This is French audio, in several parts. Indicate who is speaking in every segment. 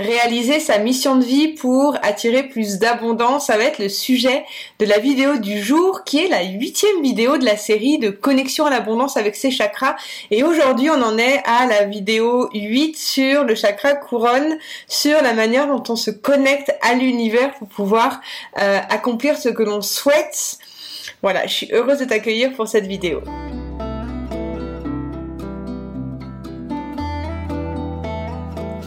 Speaker 1: réaliser sa mission de vie pour attirer plus d'abondance. Ça va être le sujet de la vidéo du jour qui est la huitième vidéo de la série de connexion à l'abondance avec ses chakras. Et aujourd'hui, on en est à la vidéo 8 sur le chakra couronne, sur la manière dont on se connecte à l'univers pour pouvoir euh, accomplir ce que l'on souhaite. Voilà, je suis heureuse de t'accueillir pour cette vidéo.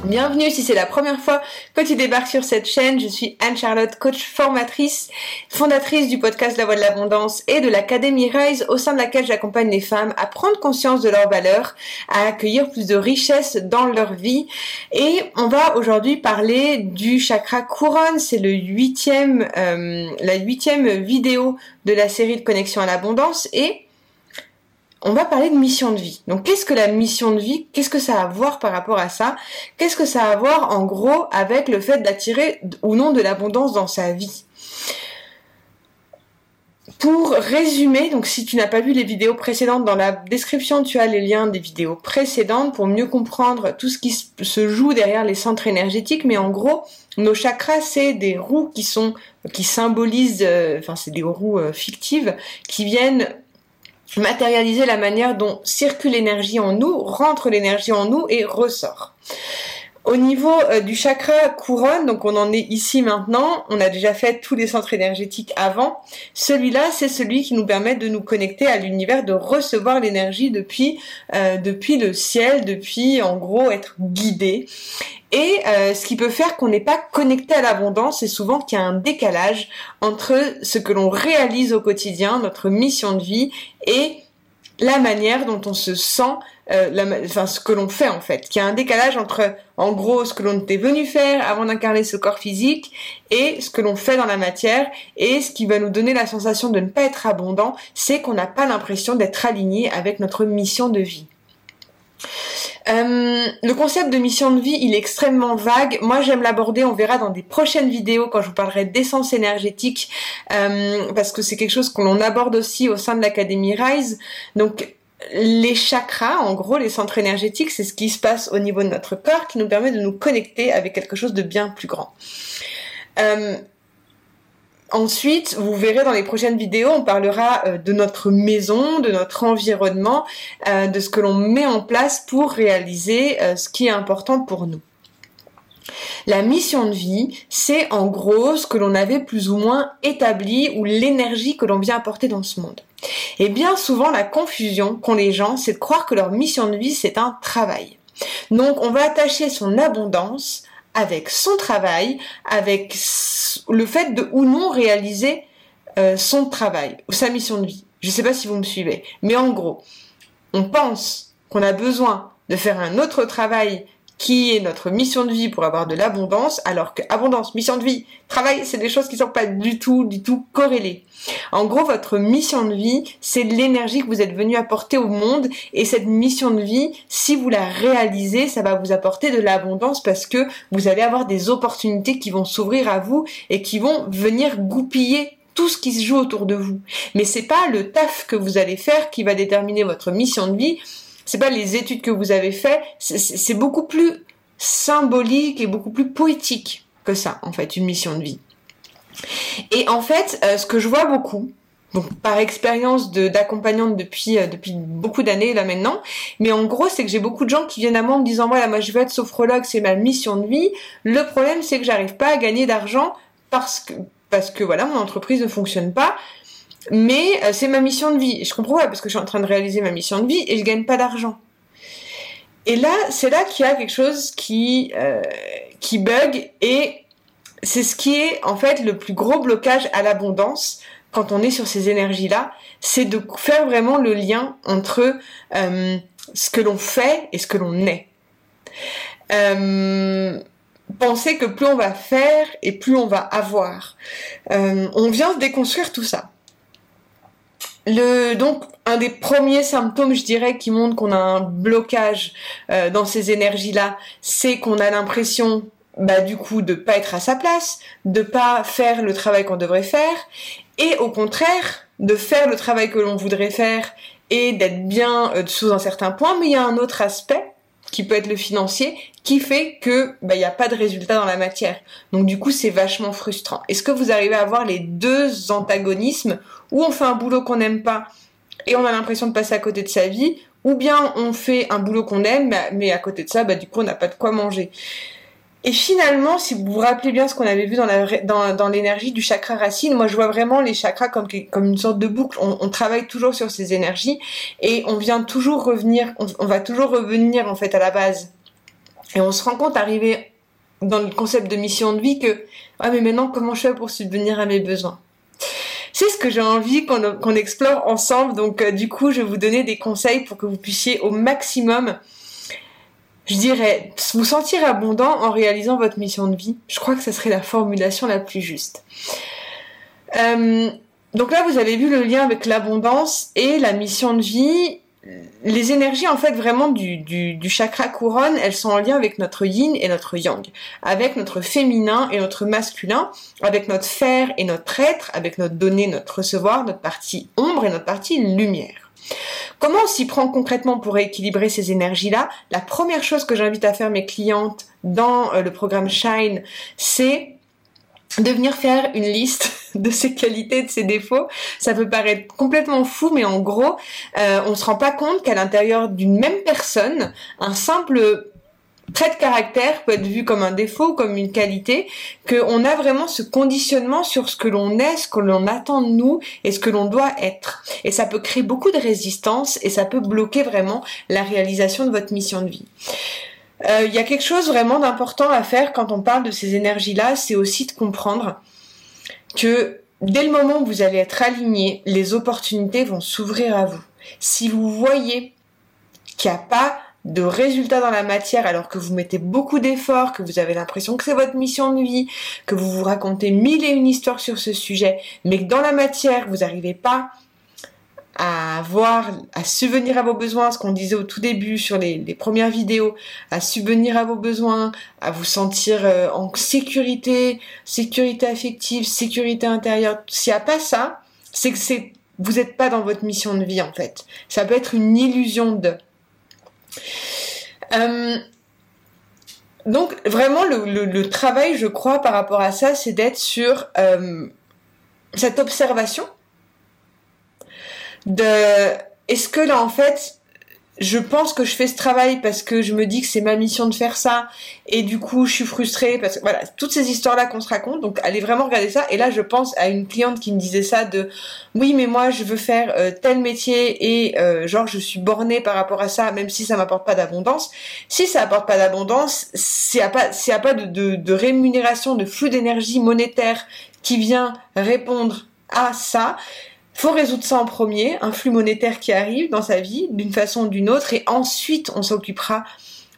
Speaker 1: Bienvenue si c'est la première fois que tu débarques sur cette chaîne. Je suis Anne-Charlotte, coach formatrice, fondatrice du podcast La Voix de l'Abondance et de l'Académie Rise au sein de laquelle j'accompagne les femmes à prendre conscience de leurs valeurs, à accueillir plus de richesse dans leur vie. Et on va aujourd'hui parler du chakra couronne. C'est le huitième, euh, la huitième vidéo de la série de connexion à l'abondance et on va parler de mission de vie. Donc qu'est-ce que la mission de vie? Qu'est-ce que ça a à voir par rapport à ça? Qu'est-ce que ça a à voir en gros avec le fait d'attirer ou non de l'abondance dans sa vie? Pour résumer, donc si tu n'as pas vu les vidéos précédentes, dans la description tu as les liens des vidéos précédentes pour mieux comprendre tout ce qui se joue derrière les centres énergétiques. Mais en gros, nos chakras c'est des roues qui sont qui symbolisent, euh, enfin c'est des roues euh, fictives qui viennent matérialiser la manière dont circule l'énergie en nous, rentre l'énergie en nous et ressort. Au niveau euh, du chakra couronne, donc on en est ici maintenant, on a déjà fait tous les centres énergétiques avant. Celui-là, c'est celui qui nous permet de nous connecter à l'univers, de recevoir l'énergie depuis euh, depuis le ciel, depuis en gros être guidé. Et euh, ce qui peut faire qu'on n'est pas connecté à l'abondance, c'est souvent qu'il y a un décalage entre ce que l'on réalise au quotidien, notre mission de vie, et la manière dont on se sent, euh, enfin ce que l'on fait en fait, qu'il y a un décalage entre en gros ce que l'on était venu faire avant d'incarner ce corps physique et ce que l'on fait dans la matière et ce qui va nous donner la sensation de ne pas être abondant, c'est qu'on n'a pas l'impression d'être aligné avec notre mission de vie. Euh, le concept de mission de vie, il est extrêmement vague. Moi, j'aime l'aborder. On verra dans des prochaines vidéos quand je vous parlerai d'essence énergétique, euh, parce que c'est quelque chose que l'on aborde aussi au sein de l'Académie Rise. Donc, les chakras, en gros, les centres énergétiques, c'est ce qui se passe au niveau de notre corps qui nous permet de nous connecter avec quelque chose de bien plus grand. Euh, Ensuite, vous verrez dans les prochaines vidéos, on parlera euh, de notre maison, de notre environnement, euh, de ce que l'on met en place pour réaliser euh, ce qui est important pour nous. La mission de vie, c'est en gros ce que l'on avait plus ou moins établi ou l'énergie que l'on vient apporter dans ce monde. Et bien souvent, la confusion qu'ont les gens, c'est de croire que leur mission de vie, c'est un travail. Donc, on va attacher son abondance avec son travail, avec le fait de ou non réaliser euh, son travail ou sa mission de vie. Je ne sais pas si vous me suivez, mais en gros, on pense qu'on a besoin de faire un autre travail qui est notre mission de vie pour avoir de l'abondance, alors que abondance, mission de vie, travail, c'est des choses qui sont pas du tout, du tout corrélées. En gros, votre mission de vie, c'est l'énergie que vous êtes venu apporter au monde, et cette mission de vie, si vous la réalisez, ça va vous apporter de l'abondance parce que vous allez avoir des opportunités qui vont s'ouvrir à vous et qui vont venir goupiller tout ce qui se joue autour de vous. Mais c'est pas le taf que vous allez faire qui va déterminer votre mission de vie, c'est pas les études que vous avez fait, c'est beaucoup plus symbolique et beaucoup plus poétique que ça, en fait, une mission de vie. Et en fait, euh, ce que je vois beaucoup, par expérience d'accompagnante depuis euh, depuis beaucoup d'années là maintenant, mais en gros c'est que j'ai beaucoup de gens qui viennent à moi en me disant voilà moi je veux être sophrologue c'est ma mission de vie. Le problème c'est que j'arrive pas à gagner d'argent parce que parce que voilà mon entreprise ne fonctionne pas mais euh, c'est ma mission de vie. je comprends pas parce que je suis en train de réaliser ma mission de vie et je gagne pas d'argent. Et là, c'est là qu'il y a quelque chose qui euh, qui bug et c'est ce qui est en fait le plus gros blocage à l'abondance quand on est sur ces énergies-là, c'est de faire vraiment le lien entre euh, ce que l'on fait et ce que l'on est. Euh, penser que plus on va faire et plus on va avoir. Euh, on vient de déconstruire tout ça. Le, donc, un des premiers symptômes, je dirais, qui montre qu'on a un blocage euh, dans ces énergies-là, c'est qu'on a l'impression, bah, du coup, de pas être à sa place, de pas faire le travail qu'on devrait faire, et au contraire, de faire le travail que l'on voudrait faire et d'être bien euh, sous un certain point. Mais il y a un autre aspect qui peut être le financier, qui fait que bah il y a pas de résultat dans la matière. Donc du coup c'est vachement frustrant. Est-ce que vous arrivez à avoir les deux antagonismes? Où on fait un boulot qu'on n'aime pas et on a l'impression de passer à côté de sa vie, ou bien on fait un boulot qu'on aime mais à côté de ça bah du coup on n'a pas de quoi manger. Et finalement, si vous vous rappelez bien ce qu'on avait vu dans, l'énergie du chakra racine, moi je vois vraiment les chakras comme, une sorte de boucle. On, travaille toujours sur ces énergies et on vient toujours revenir, on, va toujours revenir en fait à la base. Et on se rend compte arrivé dans le concept de mission de vie que ah mais maintenant comment je fais pour subvenir à mes besoins? C'est ce que j'ai envie qu'on, qu'on explore ensemble. Donc, euh, du coup, je vais vous donner des conseils pour que vous puissiez au maximum je dirais, vous sentir abondant en réalisant votre mission de vie. Je crois que ce serait la formulation la plus juste. Euh, donc là, vous avez vu le lien avec l'abondance et la mission de vie. Les énergies, en fait, vraiment du, du, du, chakra couronne, elles sont en lien avec notre yin et notre yang, avec notre féminin et notre masculin, avec notre faire et notre être, avec notre donner, notre recevoir, notre partie ombre et notre partie lumière. Comment on s'y prend concrètement pour équilibrer ces énergies-là? La première chose que j'invite à faire mes clientes dans euh, le programme Shine, c'est de venir faire une liste de ses qualités, de ses défauts. Ça peut paraître complètement fou, mais en gros, euh, on se rend pas compte qu'à l'intérieur d'une même personne, un simple trait de caractère peut être vu comme un défaut, comme une qualité, qu'on a vraiment ce conditionnement sur ce que l'on est, ce que l'on attend de nous et ce que l'on doit être. Et ça peut créer beaucoup de résistance et ça peut bloquer vraiment la réalisation de votre mission de vie. Euh, il y a quelque chose vraiment d'important à faire quand on parle de ces énergies-là, c'est aussi de comprendre que dès le moment où vous allez être aligné, les opportunités vont s'ouvrir à vous. Si vous voyez qu'il n'y a pas de résultats dans la matière alors que vous mettez beaucoup d'efforts, que vous avez l'impression que c'est votre mission de vie, que vous vous racontez mille et une histoires sur ce sujet, mais que dans la matière, vous n'arrivez pas à voir, à subvenir à vos besoins, ce qu'on disait au tout début sur les, premières vidéos, à subvenir à vos besoins, à vous sentir euh, en sécurité, sécurité affective, sécurité intérieure. S'il n'y a pas ça, c'est que c'est, vous n'êtes pas dans votre mission de vie en fait. Ça peut être une illusion de. Euh, donc vraiment le, travail, je crois, par rapport à ça, c'est d'être sur euh, cette observation de est-ce que là en fait je pense que je fais ce travail parce que je me dis que c'est ma mission de faire ça. Et du coup je suis frustrée parce que voilà toutes ces histoires là qu'on se raconte donc allez vraiment regarder ça. Et là je pense à une cliente qui me disait ça de oui mais moi je veux faire euh, tel métier et euh, genre je suis bornée par rapport à ça même si ça m'apporte pas d'abondance. Si ça apporte pas d'abondance s'il y a pas s'il pas de rémunération de flux d'énergie monétaire qui vient répondre à ça faut résoudre ça en premier, un flux monétaire qui arrive dans sa vie d'une façon ou d'une autre, et ensuite on s'occupera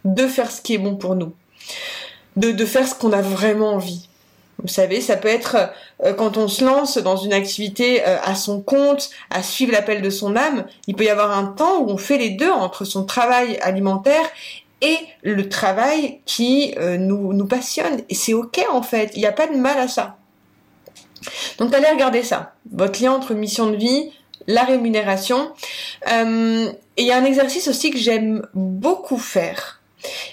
Speaker 1: de faire ce qui est bon pour nous, de, de faire ce qu'on a vraiment envie. Vous savez, ça peut être euh, quand on se lance dans une activité euh, à son compte, à suivre l'appel de son âme, il peut y avoir un temps où on fait les deux entre son travail alimentaire et le travail qui euh, nous, nous passionne. Et c'est ok en fait, il n'y a pas de mal à ça. Donc allez regarder ça, votre lien entre mission de vie, la rémunération. Euh, et il y a un exercice aussi que j'aime beaucoup faire.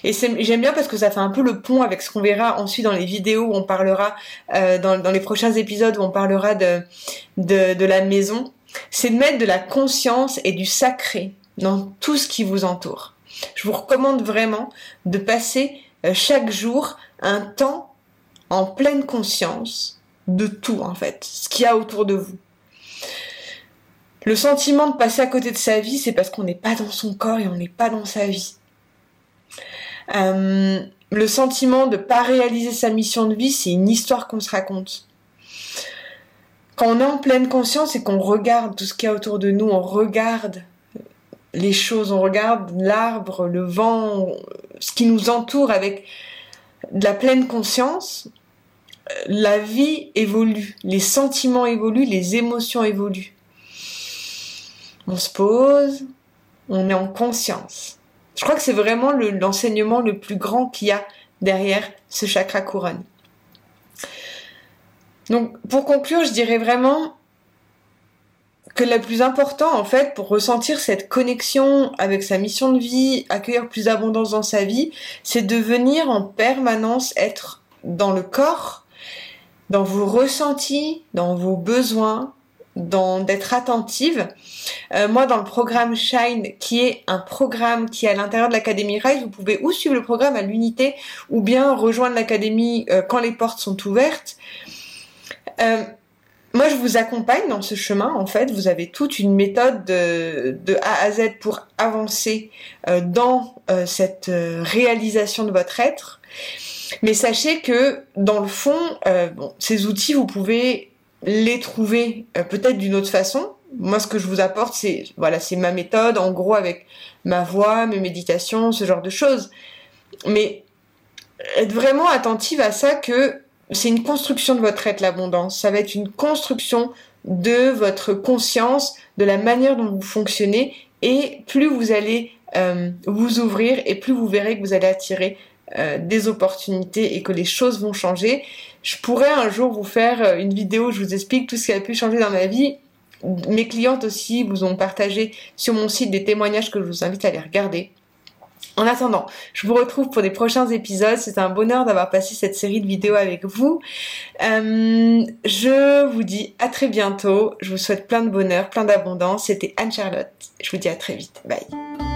Speaker 1: Et j'aime bien parce que ça fait un peu le pont avec ce qu'on verra ensuite dans les vidéos où on parlera, euh, dans, les prochains épisodes où on parlera de, de, de la maison. C'est de mettre de la conscience et du sacré dans tout ce qui vous entoure. Je vous recommande vraiment de passer euh, chaque jour un temps en pleine conscience de tout en fait, ce qu'il y a autour de vous. Le sentiment de passer à côté de sa vie, c'est parce qu'on n'est pas dans son corps et on n'est pas dans sa vie. Euh, le sentiment de pas réaliser sa mission de vie, c'est une histoire qu'on se raconte. Quand on est en pleine conscience et qu'on regarde tout ce qu'il y a autour de nous, on regarde les choses, on regarde l'arbre, le vent, ce qui nous entoure avec de la pleine conscience, la vie évolue, les sentiments évoluent, les émotions évoluent. On se pose, on est en conscience. Je crois que c'est vraiment l'enseignement le, plus grand qu'il y a derrière ce chakra couronne. Donc, pour conclure, je dirais vraiment que le plus important en fait pour ressentir cette connexion avec sa mission de vie, accueillir plus d'abondance dans sa vie, c'est de venir en permanence être dans le corps, dans vos ressentis, dans vos besoins, dans d'être attentive. Euh, moi, dans le programme Shine, qui est un programme qui est à l'intérieur de l'Académie Rise, vous pouvez ou suivre le programme à l'unité, ou bien rejoindre l'Académie euh, quand les portes sont ouvertes. Euh, moi, je vous accompagne dans ce chemin. En fait, vous avez toute une méthode de, A à Z pour avancer dans cette réalisation de votre être. Mais sachez que dans le fond, bon, ces outils, vous pouvez les trouver peut-être d'une autre façon. Moi, ce que je vous apporte, c'est voilà, c'est ma méthode, en gros, avec ma voix, mes méditations, ce genre de choses. Mais être vraiment attentive à ça que c'est une construction de votre être l'abondance. Ça va être une construction de votre conscience, de la manière dont vous fonctionnez, et plus vous allez euh, vous ouvrir, et plus vous verrez que vous allez attirer euh, des opportunités et que les choses vont changer. Je pourrais un jour vous faire euh, une vidéo où je vous explique tout ce qui a pu changer dans ma vie. Mes clientes aussi vous ont partagé sur mon site des témoignages que je vous invite à les regarder. En attendant, je vous retrouve pour des prochains épisodes. C'est un bonheur d'avoir passé cette série de vidéos avec vous. Euh, je vous dis à très bientôt. Je vous souhaite plein de bonheur, plein d'abondance. C'était Anne-Charlotte. Je vous dis à très vite. Bye.